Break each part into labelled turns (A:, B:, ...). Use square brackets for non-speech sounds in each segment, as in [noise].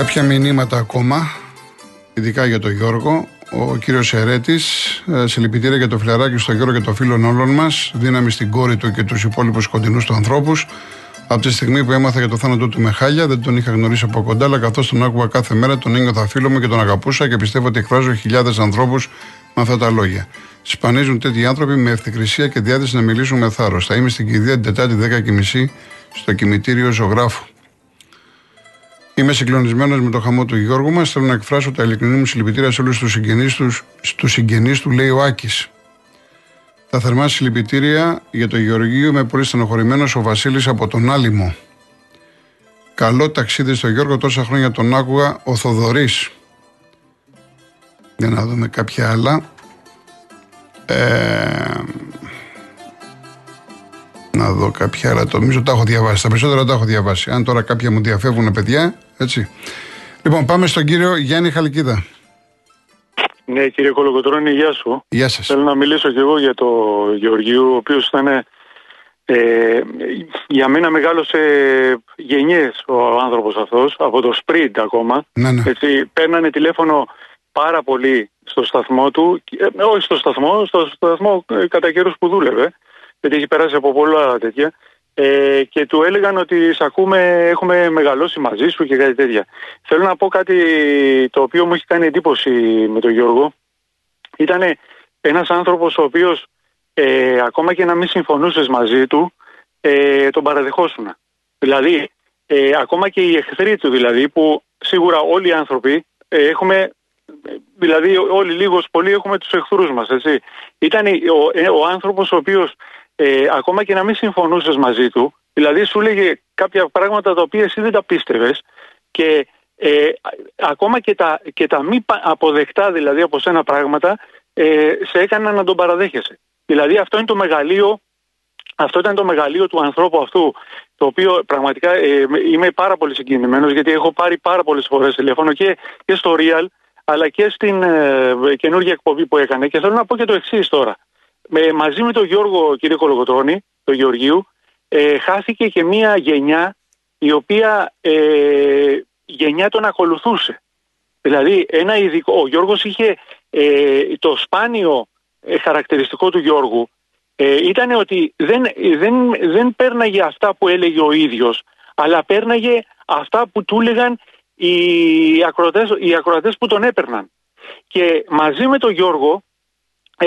A: Κάποια μηνύματα ακόμα, ειδικά για τον Γιώργο. Ο κύριος Ερέτη, ε, συλληπιτήρια για το φιλαράκι στον Γιώργο και το φίλων όλων μας. Δύναμη στην κόρη του και τους υπόλοιπους κοντινούς του ανθρώπους. Από τη στιγμή που έμαθα για το θάνατό του με χάλια, δεν τον είχα γνωρίσει από κοντά, αλλά καθώς τον άκουγα κάθε μέρα, τον ένιωθα φίλο μου και τον αγαπούσα και πιστεύω ότι εκφράζω χιλιάδες ανθρώπους με αυτά τα λόγια. Σπανίζουν τέτοιοι άνθρωποι με ευθυκρισία και διάθεση να μιλήσουν με θάρρος. Θα είμαι στην κηδεία την Τετάρτη 10.30 στο κημητήριο ζωγράφου. Είμαι συγκλονισμένος με το χαμό του Γιώργου μας. Θέλω να εκφράσω τα ειλικρινή μου συλληπιτήρια σε όλους τους συγγενείς τους, στους συγγενείς του, λέει ο Άκης. Τα θερμά συλληπιτήρια για το Γεωργείο. Είμαι πολύ στενοχωρημένος ο Βασίλης από τον Άλυμο. Καλό ταξίδι στο Γιώργο, τόσα χρόνια τον άκουγα. Ο Θοδωρής. Για να δούμε κάποια άλλα. Ε, να δω κάποια άλλα. Το νομίζω τα έχω διαβάσει. Τα περισσότερα τα έχω διαβάσει. Αν τώρα κάποια μου διαφεύγουν, παιδιά, έτσι. Λοιπόν, πάμε στον κύριο Γιάννη Χαλκίδα.
B: Ναι, κύριε Κολοκοτρώνη, γεια σου.
A: Γεια σας.
B: Θέλω να μιλήσω κι εγώ για το Γεωργίου, ο οποίος ήταν ε, για μένα μεγάλωσε γενιές ο άνθρωπος αυτός, από το Sprint ακόμα.
A: Ναι, ναι.
B: Έτσι, παίρνανε τηλέφωνο πάρα πολύ στο σταθμό του, ε, όχι στο σταθμό, στο σταθμό ε, κατά καιρούς που δούλευε, γιατί έχει περάσει από πολλά τέτοια, ε, και του έλεγαν ότι σε ακούμε, έχουμε μεγαλώσει μαζί σου και κάτι τέτοια. Θέλω να πω κάτι το οποίο μου έχει κάνει εντύπωση με τον Γιώργο. Ήταν ένας άνθρωπος ο οποίος ε, ακόμα και να μην συμφωνούσες μαζί του, ε, τον παραδεχόσουν. Δηλαδή, ε, ακόμα και οι εχθροί του δηλαδή, που σίγουρα όλοι οι άνθρωποι ε, έχουμε, δηλαδή όλοι λίγος πολύ έχουμε τους εχθρούς μας, έτσι. Ήταν ο, ε, ο άνθρωπος ο οποίος ε, ακόμα και να μην συμφωνούσες μαζί του, δηλαδή σου λέγε κάποια πράγματα τα οποία εσύ δεν τα πίστευες και ε, ακόμα και τα, και τα μη αποδεκτά δηλαδή από σένα πράγματα ε, σε έκαναν να τον παραδέχεσαι. Δηλαδή αυτό είναι το μεγαλείο αυτό ήταν το μεγαλείο του ανθρώπου αυτού, το οποίο πραγματικά ε, είμαι πάρα πολύ συγκινημένος γιατί έχω πάρει πάρα πολλές φορές τηλέφωνο και, και στο Real αλλά και στην ε, καινούργια εκπομπή που έκανε. Και θέλω να πω και το εξής τώρα. Με, μαζί με τον Γιώργο, κύριε Κολογοτρόνη, τον Γεωργίου, ε, χάθηκε και μία γενιά η οποία ε, γενιά τον ακολουθούσε. Δηλαδή, ένα ειδικό, ο Γιώργος είχε ε, το σπάνιο ε, χαρακτηριστικό του Γιώργου ε, ήταν ότι δεν, δεν, δεν πέρναγε αυτά που έλεγε ο ίδιος, αλλά πέρναγε αυτά που του έλεγαν οι ακροατές, οι ακροατές που τον έπαιρναν. Και μαζί με τον Γιώργο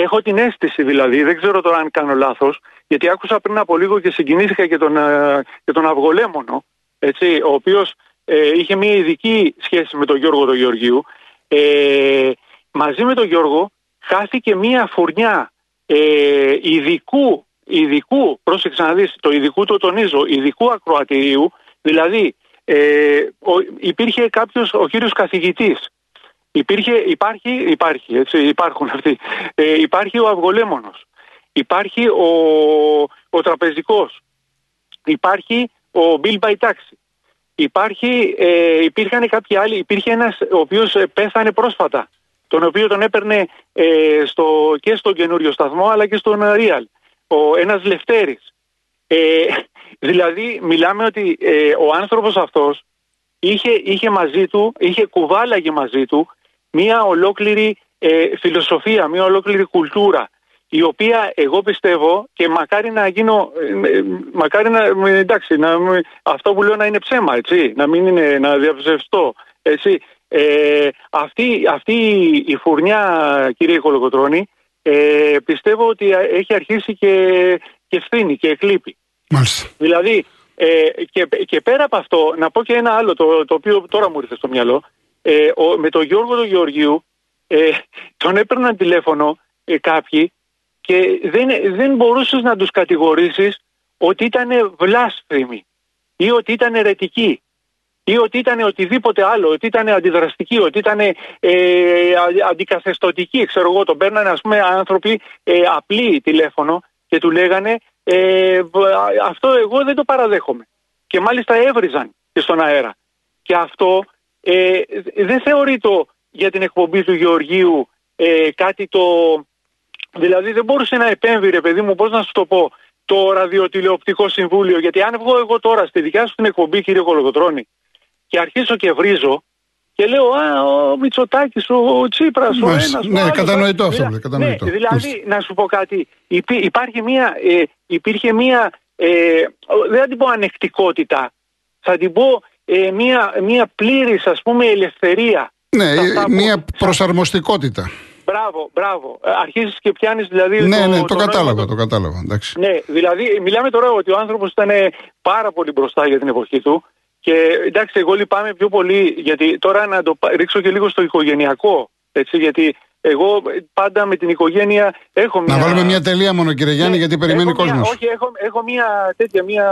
B: έχω την αίσθηση δηλαδή, δεν ξέρω τώρα αν κάνω λάθος, γιατί άκουσα πριν από λίγο και συγκινήθηκα και τον, ε, και τον Αυγολέμονο, έτσι, ο οποίος ε, είχε μια ειδική σχέση με τον Γιώργο του Γεωργίου. Ε, μαζί με τον Γιώργο χάθηκε μια φουρνιά ε, ειδικού, ειδικού, πρόσεξε να δεις, το ειδικού το τονίζω, ειδικού ακροατηρίου, δηλαδή ε, ο, υπήρχε κάποιος, ο κύριος καθηγητής, υπήρχε, υπάρχει, υπάρχει, έτσι, υπάρχουν αυτοί, ε, υπάρχει ο αυγολέμονος, υπάρχει ο, ο τραπεζικός, υπάρχει ο Bill by Taxi, υπάρχει, ε, υπήρχαν κάποιοι άλλοι, υπήρχε ένας ο οποίος πέθανε πρόσφατα, τον οποίο τον έπαιρνε ε, στο, και στον καινούριο σταθμό αλλά και στον Real. Ο, ένας Λευτέρης. Ε, δηλαδή μιλάμε ότι ε, ο άνθρωπος αυτός είχε, είχε μαζί του, είχε κουβάλαγε μαζί του μια ολόκληρη ε, φιλοσοφία, μια ολόκληρη κουλτούρα η οποία εγώ πιστεύω και μακάρι να γίνω, μακάρι να, εντάξει, να, αυτό που λέω να είναι ψέμα, έτσι, να μην είναι, να διαψευστώ, έτσι, ε, αυτή, αυτή η φουρνιά, κύριε Κολοκοτρώνη, ε, πιστεύω ότι έχει αρχίσει και, και φθήνει και εκλείπει.
A: Μάλιστα.
B: Δηλαδή, ε, και, και πέρα από αυτό, να πω και ένα άλλο το, το οποίο τώρα μου ήρθε στο μυαλό. Ε, ο, με τον Γιώργο του Γεωργίου, ε, τον έπαιρναν τηλέφωνο ε, κάποιοι και δεν, δεν μπορούσες να τους κατηγορήσεις ότι ήταν βλάσφημοι ή ότι ήταν ερετικοί. ή ότι ήταν οτιδήποτε άλλο, ότι ήταν αντιδραστική, ότι ήταν ε, αντικαθεστωτική. Ξέρω εγώ, τον παίρνανε ας πούμε άνθρωποι ε, απλοί τηλέφωνο και του λέγανε ε, αυτό εγώ δεν το παραδέχομαι. Και μάλιστα έβριζαν και στον αέρα. Και αυτό ε, δεν θεωρείται για την εκπομπή του Γεωργίου ε, κάτι το... Δηλαδή δεν μπορούσε να επέμβει ρε παιδί μου, πώς να σου το πω, το ραδιοτηλεοπτικό συμβούλιο. Γιατί αν βγω εγώ τώρα στη δικιά σου την εκπομπή κύριε Κολογοτρώνη και αρχίσω και βρίζω και λέω Α, ο Μητσοτάκης, ο Τσίπρας, ο ένας.
A: Ναι, κατανοητό αυτό. Ναι, κατανοητό.
B: Ναι, δηλαδή, να σου πω κάτι, υπάρχει μια, ε, υπήρχε μια, ε, δεν θα την πω ανεκτικότητα, θα την πω ε, μια, μια πλήρης ας πούμε ελευθερία.
A: Ναι, μια προσαρμοστικότητα.
B: Μπράβο, μπράβο. Ε, Αρχίζεις και πιάνεις δηλαδή.
A: Ναι, το, ναι, το, το κατάλαβα, το κατάλαβα. Εντάξει.
B: Ναι, δηλαδή μιλάμε τώρα ότι ο άνθρωπος ήταν πάρα πολύ μπροστά για την εποχή του. Και εντάξει, εγώ λυπάμαι πιο πολύ γιατί τώρα να το ρίξω και λίγο στο οικογενειακό. Έτσι, γιατί εγώ πάντα με την οικογένεια έχω μια.
A: Να βάλουμε μια τελεία μόνο, κύριε Γιάννη, ναι, γιατί περιμένει ο κόσμος.
B: Όχι, έχω, έχω μια τέτοια μια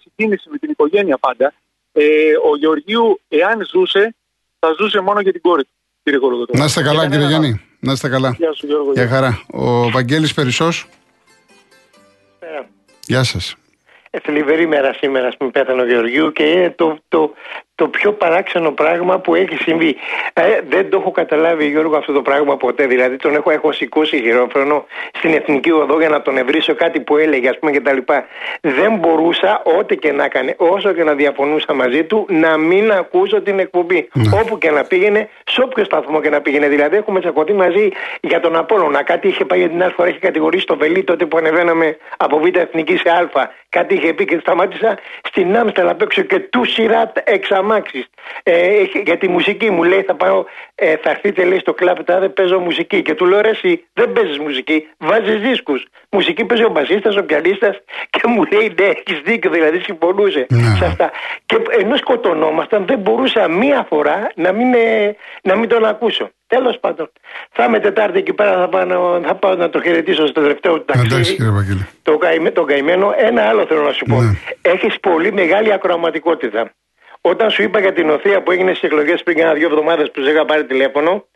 B: συγκίνηση με την οικογένεια πάντα. Ε, ο Γεωργίου, εάν ζούσε, θα ζούσε μόνο για την κόρη του. Κύριε
A: Να είστε καλά, κύριε Γιάννη. Να είστε καλά.
B: Γεια σου, Γιώργο.
A: Γεια χαρά. Ο Βαγγέλης Περισσός. Γεια σας.
C: Ε, θλιβερή μέρα σήμερα στην πέθανε ο Γεωργίου και είναι το, το, το πιο παράξενο πράγμα που έχει συμβεί. Ε, δεν το έχω καταλάβει Γιώργο αυτό το πράγμα ποτέ. Δηλαδή τον έχω, έχω σηκώσει χειρόφρονο στην Εθνική Οδό για να τον ευρύσω κάτι που έλεγε ας πούμε κτλ. Δεν μπορούσα ό,τι και να έκανε, όσο και να διαφωνούσα μαζί του, να μην ακούσω την εκπομπή. Ναι. Όπου και να πήγαινε, σε όποιο σταθμό και να πήγαινε. Δηλαδή έχουμε τσακωθεί μαζί για τον Απόλωνα. Κάτι είχε πάει την άλλη φορά, είχε κατηγορήσει το Βελί τότε που ανεβαίναμε από Β' Εθνική σε Α. Κάτι είχε πει και σταμάτησα στην Άμστελ απ' έξω και του σειρά εξαμ ε, για τη μουσική μου λέει θα πάω, ε, θα έρθετε λέει στο κλαμπ δεν παίζω μουσική. Και του λέω ρε εσύ δεν παίζεις μουσική, βάζεις δίσκους. Μουσική παίζει ο μπασίστας, ο πιανίστας [laughs] και μου λέει ναι, έχεις δίκιο, δηλαδή συμφωνούσε ναι. σε αυτά. Και ενώ σκοτωνόμασταν δεν μπορούσα μία φορά να μην, ε, να μην τον ακούσω. Τέλος πάντων, θα είμαι Τετάρτη εκεί πέρα, θα πάω, θα πάω να το χαιρετήσω στο τελευταίο του ταξίδι. Το, τον καημένο. Ένα άλλο θέλω να σου πω. Ναι. Έχεις πολύ μεγάλη ακροαματικότητα. Όταν σου είπα για την οθεία που έγινε στις εκλογές πριν κάνα δύο εβδομάδες που σε είχα πάρει τηλέφωνο,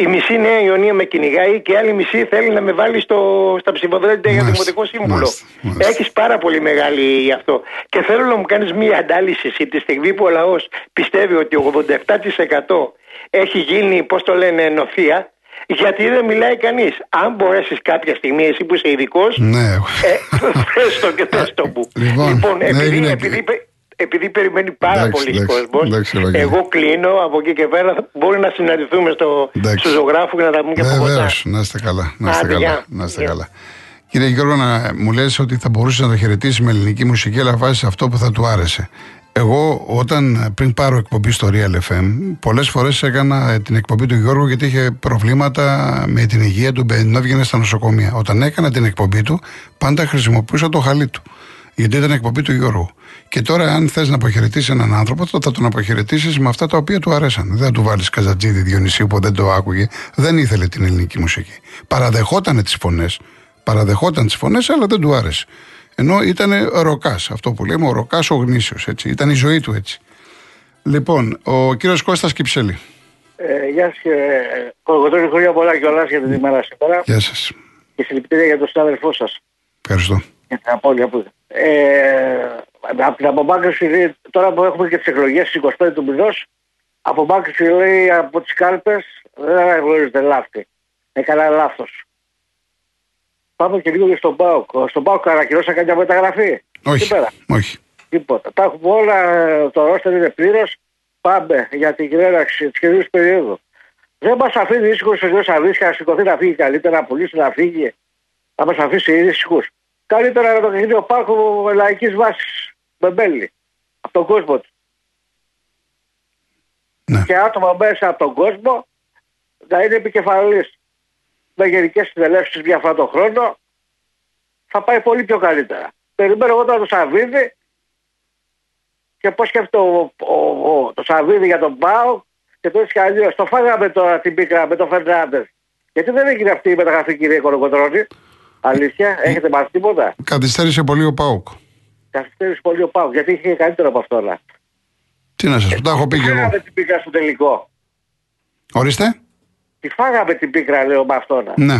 C: η μισή Νέα Ιωνία με κυνηγάει και η άλλη μισή θέλει να με βάλει στο, στα ψηφοδέλτια για δημοτικό σύμβουλο. Έχεις πάρα πολύ μεγάλη αυτό. Και θέλω να μου κάνεις μία αντάλυση εσύ τη στιγμή που ο λαός πιστεύει ότι 87% έχει γίνει, πώς το λένε, νοθεία. Γιατί δεν μιλάει κανείς. Αν μπορέσεις κάποια στιγμή, εσύ που είσαι ειδικός,
A: ναι.
C: ε, [laughs] το και θες το που.
A: Λοιπόν, λοιπόν
C: ναι, επειδή, επειδή, επειδή περιμένει πάρα πολύ κόσμος, εγώ κλείνω από εκεί και πέρα. Μπορεί να συναντηθούμε στο, στο ζωγράφο και να τα πούμε και από κοντά.
A: Να είστε καλά. Να είστε καλά. Να είστε καλά. Κύριε Γιώργο, να μου λες ότι θα μπορούσε να το χαιρετήσει με ελληνική μουσική, αλλά βάζεις αυτό που θα του άρεσε. Εγώ, όταν πριν πάρω εκπομπή στο Real FM, πολλές φορές έκανα την εκπομπή του Γιώργου γιατί είχε προβλήματα με την υγεία του, ενώ έβγαινε στα νοσοκομεία. Όταν έκανα την εκπομπή του, πάντα χρησιμοποιούσα το χαλί του. Γιατί ήταν εκπομπή του Γιώργου. Και τώρα, αν θες να αποχαιρετήσεις έναν άνθρωπο, θα τον αποχαιρετήσεις με αυτά τα οποία του αρέσαν. Δεν θα του βάλεις Καζατζίδη Διονυσίου που δεν το άκουγε. Δεν ήθελε την ελληνική μουσική. Παραδεχόταν τις φωνές. Παραδεχόταν τις φωνές, αλλά δεν του άρεσε. Ενώ ήταν ροκάς. Αυτό που λέμε, ο ροκάς ο γνήσιος. Ήταν η ζωή του έτσι. Λοιπόν, ο κύριος Κώστας Κυψέλη.
D: Ε, γεια σας, κύριε Χρόνια πολλά κιόλας για την ημέρα σήμερα.
A: Γεια σας.
D: Και συλληπιτήρια για τον συνάδελφό σας.
A: Ευχαριστώ.
D: Για την απώλεια που. Ε, από την απομάκρυνση, τώρα που έχουμε και τις εκλογές στις 25 του μηνός, απομάκρυνση λέει από τις κάλπες δεν αναγνωρίζεται λάθη. Έκανα λάθος. Πάμε και λίγο και στον Πάοκ. Στον Πάοκ ανακοινώσα κάποια μεταγραφή.
A: Όχι. Πέρα. όχι.
D: Τίποτα. Τα έχουμε όλα, το ρόστερ είναι πλήρως. Πάμε για την κυβέρνηση της καινούργια περίοδου. Δεν μας αφήνει ήσυχος ο κ. Σαββίδη να σηκωθεί να φύγει καλύτερα, να πουλήσει να φύγει. Να μας αφήσει ήσυχους. Καλύτερα να το κάνει ο Πάκο λαϊκής βάσης. Μπεμπέλη. Από τον κόσμο του. Ναι. Και άτομα μέσα από τον κόσμο να είναι επικεφαλής με γενικές συνελεύσει μια φορά το χρόνο θα πάει πολύ πιο καλύτερα. Περιμένω εγώ τώρα το Σαββίδι και πώς σκέφτεται το, το Σαββίδι για τον Πάο και το έτσι και αλλιώς. Το φάγαμε τώρα την πίκρα με τον Φερνάντες. Γιατί δεν έγινε αυτή η μεταγραφή, κύριε Κοροκοτρόνη. Αλήθεια, έχετε μάθει τίποτα;
A: Καθυστέρησε πολύ ο Πάουκ.
D: Καθυστέρησε πολύ ο Πάουκ, γιατί είχε καλύτερο από αυτό όλα.
A: Τι να σας πω, τα έχω πει
D: Τη
A: και εγώ.
D: φάγαμε την πίκρα στο τελικό;
A: Ορίστε.
D: Τη φάγαμε την πίκρα, λέω με αυτόν.
A: Ναι.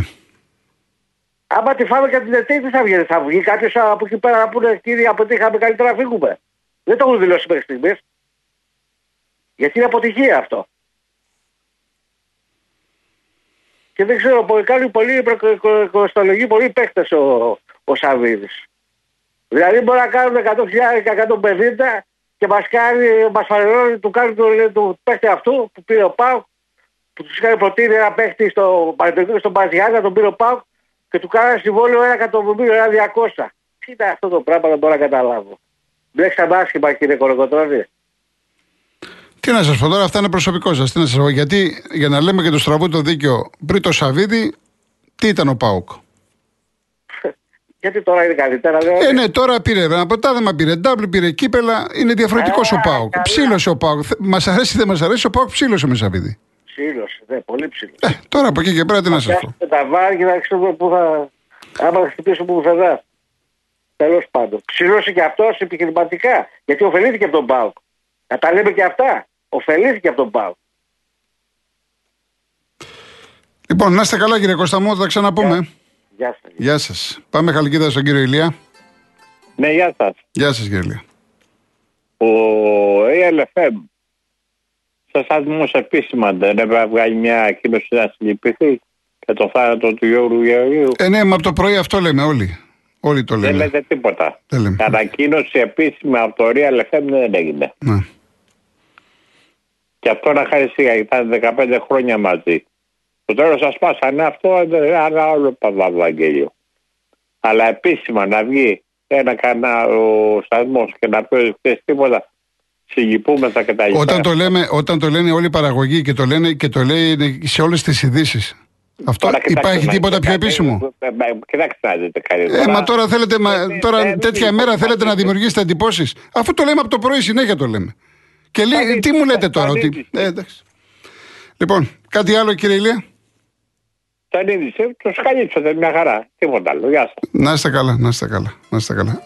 D: Άμα τη φάμε και την Τετή, τι θα βγει. Θα βγει κάποιος από εκεί πέρα να πούνε κύριε, αποτύχαμε καλύτερα να φύγουμε. Δεν το έχουν δηλώσει μέχρι στιγμής. Γιατί είναι αποτυχία αυτό. Και δεν ξέρω, πο- κάνει πολύ κοστολογεί πολύ παίχτε ο, ο Σαββίδης. Δηλαδή μπορεί να κάνουν 100.000, 150 και μας κάνει, μας φανερώνει, του κάνει του, του παίχτη αυτού που πήρε ο Πάου, που τους είχαν προτείνει ένα παίχτη στο Πανεπιστήμιο στον Παζιάννα, τον πήρε ο Πάου και του κάνανε συμβόλαιο ένα εκατομμύριο, ένα 200. Τι ήταν αυτό το πράγμα, δεν μπορώ να καταλάβω. Μπλέξαμε άσχημα κύριε Κοροκοτρόνη.
A: Τι να σας πω τώρα, αυτά είναι προσωπικό σας. Τι να σας πω, γιατί για να λέμε και το στραβού το δίκαιο πριν το Σαββίδι, τι ήταν ο Πάουκ.
D: Γιατί τώρα είναι καλύτερα, δηλαδή.
A: Ε, ναι, τώρα πήρε ένα ποτάδεμα, πήρε ντάμπλ, πήρε κύπελα. Είναι διαφορετικός
D: Α,
A: ο Πάουκ.
D: καλά.
A: Ψήλωσε ο Πάουκ. Μας αρέσει ή δεν μας αρέσει, ο Πάουκ ψήλωσε με Σαββίδι.
D: Ψήλωσε, ναι, πολύ ψήλωσε.
A: Ε, τώρα από εκεί και πέρα τι να σας πω.
D: Φτιάξτε τα βάρη και να ξέρουμε πού θα. Άμα θα χτυπήσω πού θα δει. Τέλος πάντων. Ψήλωσε και αυτός επιχειρηματικά. Γιατί ωφελήθηκε από τον Πάουκ. Να τα λέμε και αυτά. Ωφελήθηκε από τον Πάουκ.
A: Λοιπόν, να είστε καλά κύριε Κώστα μου, θα τα ξαναπούμε.
D: Γεια σας.
A: Γεια σας. Πάμε χαλκίδα στον κύριο Ηλία.
E: Ναι, γεια σας.
A: Γεια σας κύριε Ηλία.
E: Ο ELFM σα δημόσια επίσημα δεν έπρεπε να βγάλει μια ανακοίνωση να συλληπιθεί για το θάνατο του Γιώργου Γεωργίου;
A: Ε, ναι, μα από το πρωί αυτό λέμε όλοι. Όλοι το
E: Δεν
A: λέμε.
E: λέτε τίποτα.
A: Δεν λέμε.
E: Ανακοίνωση επίσημα από το Real FM δεν έγινε.
A: Ναι.
E: Και αυτό να χάρη σιγά, ήταν 15 χρόνια μαζί. Στο τέλο σα πάσανε αυτό, ένα άλλο Παπαβαγγέλιο. Αλλά επίσημα να βγει ένα κανά ο σταθμό και να πει ότι χθες τίποτα, συλληπούμεθα και τα λοιπά.
A: Όταν το, λέμε, όταν το λένε όλοι οι παραγωγοί και το, λένε, και το λέει σε όλε τι ειδήσει. Αυτό
E: Τώρα, κοιτάξτε,
A: υπάρχει
E: μα,
A: τίποτα πιο
E: κάτι-
A: επίσημο.
E: ε, ε, Κοιτάξτε να δείτε κάτι.
A: Ε, μα τώρα θέλετε, μα,
E: Ε,
A: τώρα
E: ε,
A: τέτοια
E: ε,
A: μέρα
E: ε,
A: θέλετε να
E: ε,
A: δημιουργήσετε εντυπώσει. Αφού το λέμε από το πρωί, συνέχεια το λέμε. Και λέει,
E: Πανίδη,
A: τι μου λέτε τώρα, ότι.
E: Πανίδη.
A: Ε, εντάξει. Λοιπόν, κάτι άλλο κύριε Ηλία;
E: Τον είδησε, του καλύψατε μια χαρά. Τίποτα άλλο. Γεια σας.
A: Να είστε καλά, να είστε καλά, να είστε καλά.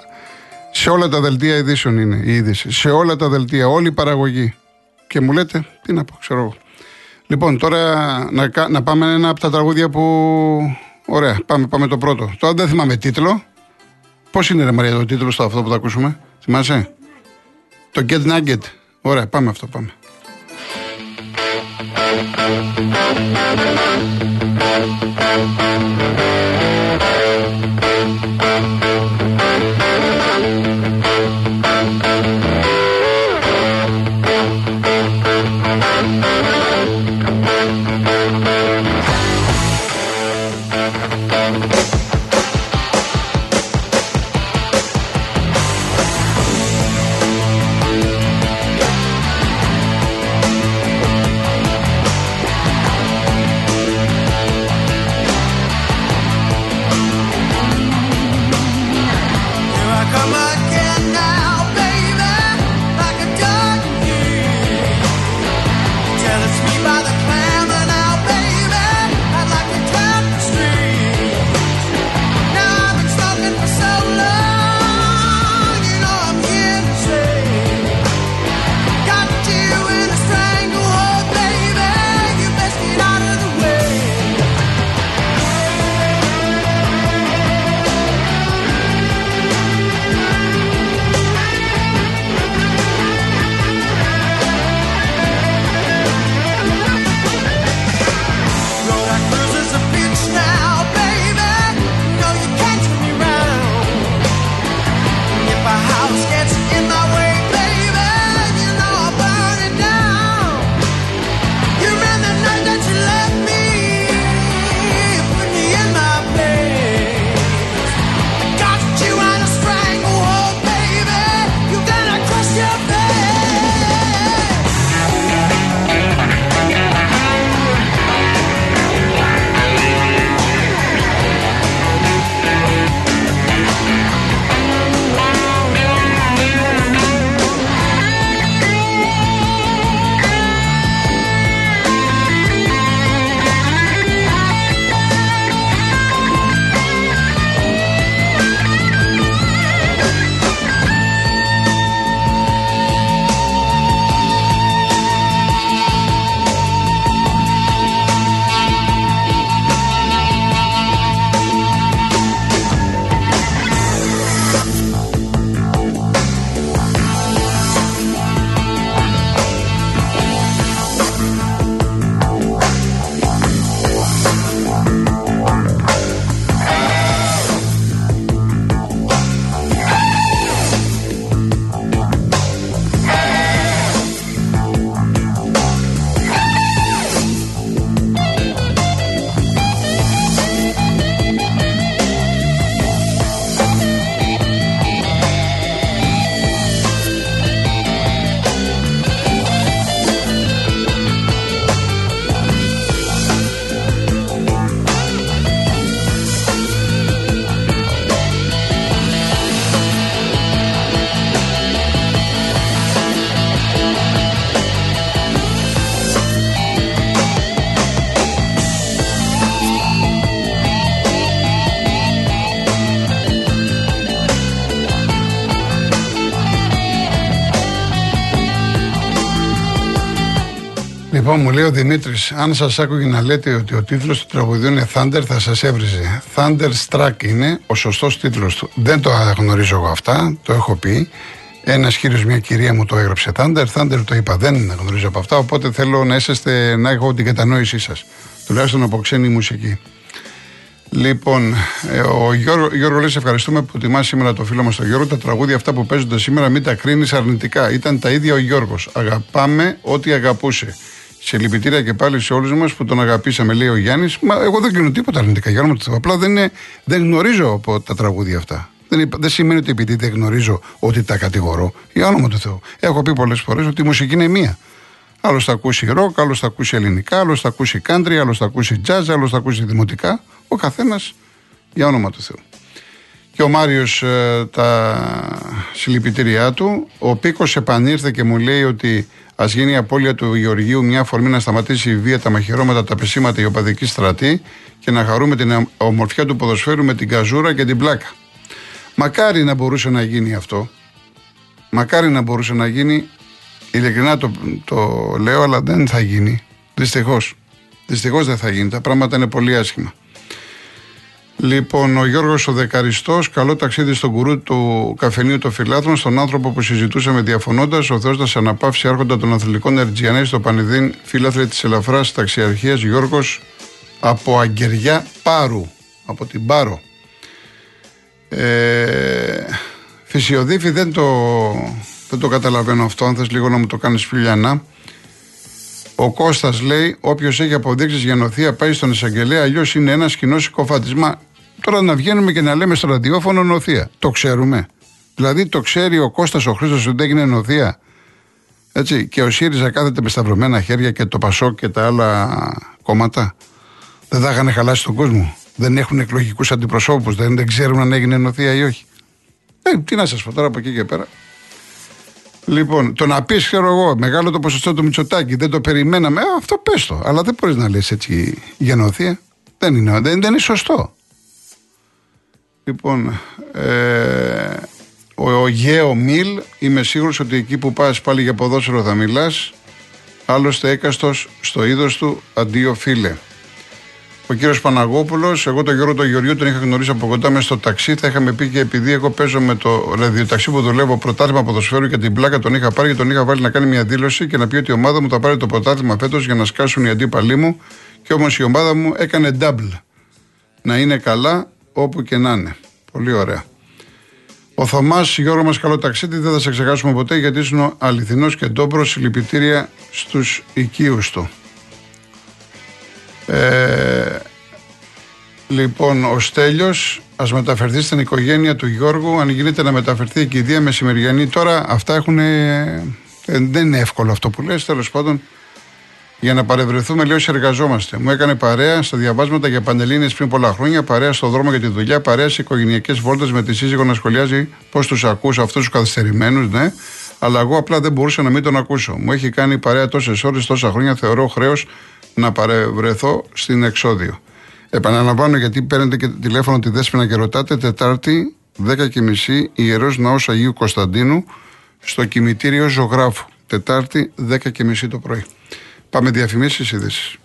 A: Σε όλα τα δελτία ειδήσεων είναι η είδηση. Σε όλα τα δελτία, όλη η παραγωγή. Και μου λέτε, τι να πω, ξέρω εγώ. Λοιπόν, τώρα να, κα- να πάμε ένα από τα τραγούδια που. Ωραία, πάμε, πάμε το πρώτο. Τώρα δεν θυμάμαι τίτλο. Πώς είναι, ρε Μαρία, το τίτλο στο αυτό που θα ακούσουμε, θυμάσαι; Το Get Nugget. Ωραία, πάμε αυτό, πάμε. Λοιπόν, μου λέει ο Δημήτρης, αν σας άκουγε να λέτε ότι ο τίτλος του τραγουδιού είναι Thunder, θα σας έβριζε. Thunder Struck είναι ο σωστός τίτλος του. Δεν το γνωρίζω εγώ αυτά, το έχω πει. Ένας κύριο, μια κυρία μου το έγραψε Thunder. Thunder το είπα, δεν γνωρίζω από αυτά. Οπότε θέλω να είσαστε, να έχω την κατανόησή σας. Τουλάχιστον από ξένη μουσική. Λοιπόν, ε, ο Γιώργο, Γιώργο λέει: Ευχαριστούμε που τιμάς σήμερα το φίλο μας τον Γιώργο. Τα τραγούδια αυτά που παίζονται σήμερα μην τα κρίνεις αρνητικά. Ήταν τα ίδια ο Γιώργος. Αγαπάμε ό,τι αγαπούσε. Σε λυπητήρια και πάλι σε όλους μας που τον αγαπήσαμε, λέει ο Γιάννης. Μα εγώ δεν κρίνω τίποτα αρνητικά. Γιώργο, απλά δεν, είναι, δεν γνωρίζω από τα τραγούδια αυτά. Δεν, δεν σημαίνει ότι επειδή δεν γνωρίζω ότι τα κατηγορώ. Για όνομα του Θεού. Έχω πει πολλές φορές ότι η μουσική είναι μία. Άλλος θα ακούσει ροκ, άλλος θα ακούσει ελληνικά, άλλος θα ακούσει country, άλλος θα ακούσει jazz, άλλος θα ακούσει δημοτικά. Ο καθένας για όνομα του Θεού. Και ο Μάριος ε, τα συλληπιτήριά του. Ο Πίκος επανήρθε και μου λέει ότι ας γίνει η απώλεια του Γεωργίου μια αφορμή να σταματήσει η βία, τα μαχαιρώματα, τα πεσήματα, η οπαδική στρατή και να χαρούμε την ομορφιά του ποδοσφαίρου με την καζούρα και την πλάκα. Μακάρι να μπορούσε να γίνει αυτό. Μακάρι να μπορούσε να γίνει. Ειλικρινά το, το λέω, αλλά δεν θα γίνει. Δυστυχώς. Δυστυχώς δεν θα γίνει. Τα πράγματα είναι πολύ άσχημα. Λοιπόν, ο Γιώργος ο Δεκαριστός, καλό ταξίδι στον κουρού του καφενείου των Φιλάθρων, στον άνθρωπο που συζητούσαμε διαφωνώντας. Ο Θεός να σε αναπαύσει άρχοντα των αθλητικών Ερτζιανέ στο Πανιδίν, φίλαθρε της ελαφράς ταξιαρχίας Γιώργος από Αγκεριά Πάρου. Από την Πάρο. Ε, φυσιοδίφη δεν το, δεν το καταλαβαίνω αυτό. Αν θες λίγο να μου το κάνεις φιλιανά. Ο Κώστας λέει: Όποιος έχει αποδείξεις για νοθεία πάει στον εισαγγελέα, αλλιώς είναι ένας κοινός συκοφάτη. Μα τώρα να βγαίνουμε και να λέμε στο ραδιόφωνο νοθεία. Το ξέρουμε. Δηλαδή το ξέρει ο Κώστας ο Χρήστος ότι έγινε νοθεία. Έτσι, και ο ΣΥΡΙΖΑ κάθεται με σταυρωμένα χέρια και το ΠΑΣΟΚ και τα άλλα κόμματα. Δεν θα είχαν χαλάσει τον κόσμο. Δεν έχουν εκλογικούς αντιπροσώπους, δεν, δεν ξέρουν αν έγινε νοθεία ή όχι. Ε, τι να σας πω τώρα από εκεί και πέρα. Λοιπόν, το να πεις, ξέρω εγώ, μεγάλο το ποσοστό του Μητσοτάκη, δεν το περιμέναμε, ε, αυτό πες το. Αλλά δεν μπορείς να λες έτσι για νοθεία. Δεν είναι, δεν, δεν είναι σωστό. Λοιπόν, ε, ο, ο Γέο Μιλ, είμαι σίγουρος ότι εκεί που πας πάλι για ποδόσφαιρο θα μιλάς. Άλλωστε έκαστος στο είδος του, αντίο φίλε. Ο κύριος Παναγόπουλος, εγώ τον Γιώργο τον Γεωργίου τον είχα γνωρίσει από κοντά με στο ταξί. Θα είχαμε πει και επειδή εγώ παίζω με το ραδιοταξί που δουλεύω πρωτάθλημα ποδοσφαίρου και την πλάκα τον είχα πάρει και τον είχα βάλει να κάνει μια δήλωση και να πει ότι η ομάδα μου θα πάρει το πρωτάθλημα φέτος για να σκάσουν οι αντίπαλοι μου. Και όμως η ομάδα μου έκανε double. Να είναι καλά όπου και να είναι. Πολύ ωραία. Ο Θωμάς, Γιώργο μας, καλό ταξίδι, δεν θα σε ξεχάσουμε ποτέ γιατί είσαι αληθινός και ντόμπρος. Συλληπιτήρια στους οικείους του. Ε, λοιπόν, ο Στέλιος ας μεταφερθεί στην οικογένεια του Γιώργου, αν γίνεται να μεταφερθεί η κηδεία μεσημεριανή. Τώρα αυτά έχουν. Ε, δεν είναι εύκολο αυτό που λες, τέλος πάντων. Για να παρευρεθούμε, λέει, όσοι εργαζόμαστε. Μου έκανε παρέα στα διαβάσματα για πανελίνε πριν πολλά χρόνια, παρέα στο δρόμο για τη δουλειά, παρέα σε οικογενειακές βόλτες με τη σύζυγο να σχολιάζει πώς τους ακούσω αυτούς τους καθυστερημένους, ναι. Αλλά εγώ απλά δεν μπορούσα να μην τον ακούσω. Μου έχει κάνει παρέα τόσες ώρες, τόσα χρόνια, θεωρώ χρέος να παρευρεθώ στην εξόδιο. Επαναλαμβάνω γιατί παίρνετε και τηλέφωνο τη Δέσποινα και ρωτάτε Τετάρτη 10.30 Ιερός Ναός Αγίου Κωνσταντίνου στο κημητήριο Ζωγράφου. Τετάρτη 10.30 το πρωί. Πάμε διαφημίσεις ειδήσεις.